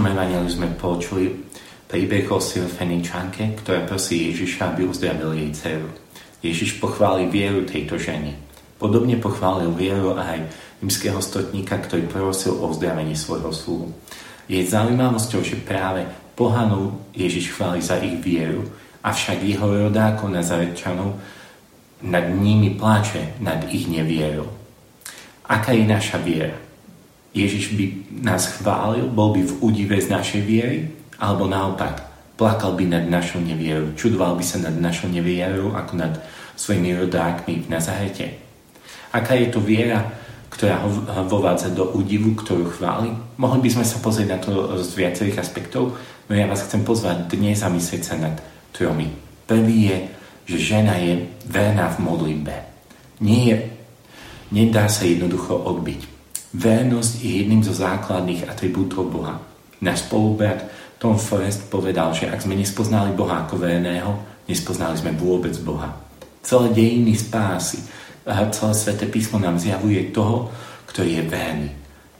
dnešnom evaneliu sme počuli príbeh o Syrofeničanke, ktorá prosí Ježiša, aby uzdravil jej dceru. Ježiš pochváli vieru tejto ženy. Podobne pochválil vieru aj rímskeho stotníka, ktorý prosil o uzdravenie svojho sluhu. Je zaujímavosťou, že práve pohanov Ježiš chváli za ich vieru, avšak jeho rodákov Nazarečanov nad nimi pláče nad ich nevierou. Aká je naša viera? Ježiš by nás chválil, bol by v údive z našej viery, alebo naopak, plakal by nad našou nevierou, čudoval by sa nad našou nevierou ako nad svojimi rodákmi v Nazarete. Aká je to viera, ktorá ho vovádza do údivu, ktorú chváli? Mohli by sme sa pozrieť na to z viacerých aspektov, no ja vás chcem pozvať dnes zamyslieť sa nad tromi. Prvý je, že žena je verná v modlitbe. Nie je, nedá sa jednoducho odbiť. Vernosť je jedným zo základných atribútov Boha. Náš spolubrat Tom Forrest povedal, že ak sme nespoznali Boha ako verného, nespoznali sme vôbec Boha. Celé dejiny spásy, a celé sveté písmo nám zjavuje toho, ktorý je verný.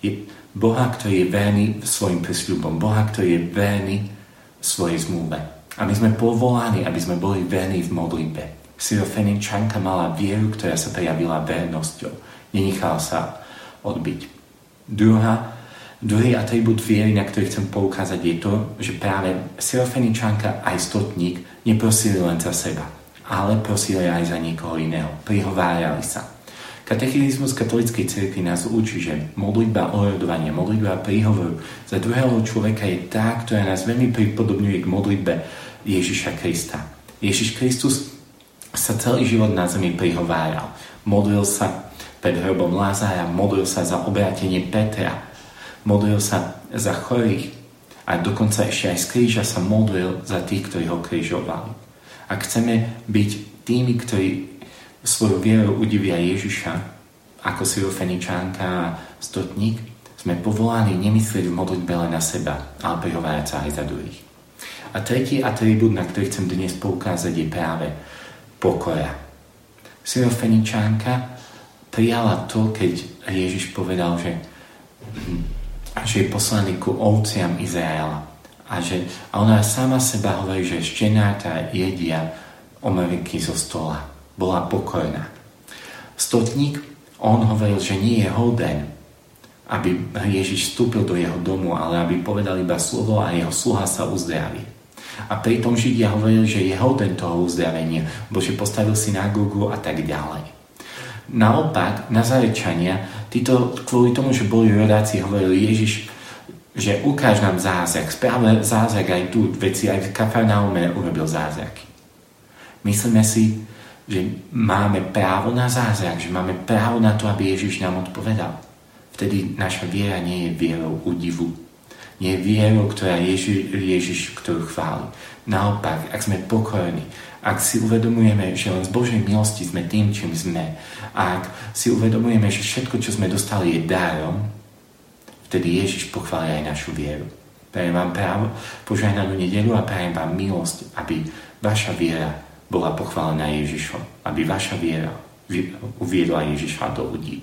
Je Boha, ktorý je verný svojim prísľubom. Boha, ktorý je verný svojej zmluve. A my sme povolaní, aby sme boli verní v modlitbe. Syrofeničanka mala vieru, ktorá sa prejavila vernosťou. Nenechala sa odbiť. Druhá, druhý atribút viery, na ktorý chcem poukázať, je to, že práve Syrofeničanka aj stotník neprosili len za seba, ale prosili aj za niekoho iného. Prihovárali sa. Katechizmus katolíckej cirkvi nás učí, že modlitba orodovania, modlitba príhovoru za druhého človeka je tá, ktorá nás veľmi pripodobňuje k modlitbe Ježiša Krista. Ježiš Kristus sa celý život na zemi prihováral. Modlil sa pred hrobom Lázára, modlil sa za obrátenie Petra, modlil sa za chorých a dokonca ešte aj z kríža sa modlil za tých, ktorí ho krížovali. Ak chceme byť tými, ktorí svoju vieru udivia Ježiša, ako Syrofeničánka a Stotník, sme povolaní nemyslieť v modlitbe len na seba, ale prihovárať sa aj za druhých. A tretí atribút, na ktorý chcem dnes poukázať, je práve pokora. Syrofeničánka prijala to, keď Ježiš povedal, že, že je poslaný ku ovciam Izraela. A, že, a ona sama seba hovorí, že štenáta jedia omeriky zo stola. Bola pokojná. Stotník, on hovoril, že nie je hoden, aby Ježiš vstúpil do jeho domu, ale aby povedal iba slovo a jeho sluha sa uzdraví. A pritom Židia hovorili, že je hoden toho uzdravenia, bo že postavil synagogu a tak ďalej. Naopak, Nazarečania, títo kvôli tomu, že boli rodáci, hovorili Ježiš, že ukáž nám zázrak. Správne zázrak aj tu, veci aj v Kafarnaume urobil zázraky. Myslíme si, že máme právo na zázrak, že máme právo na to, aby Ježiš nám odpovedal. Vtedy naša viera nie je vierou údivu. Je vierou, ktorá Ježiš, Ježiš ktorú chváli. Naopak, ak sme pokorní, ak si uvedomujeme, že len z Božej milosti sme tým, čím sme, ak si uvedomujeme, že všetko, čo sme dostali, je dárom, vtedy Ježiš pochvália aj našu vieru. Prajem vám právo, požehnanú nedelu a prajem vám milosť, aby vaša viera bola pochválená Ježišom, aby vaša viera uviedla Ježiša do ľudí.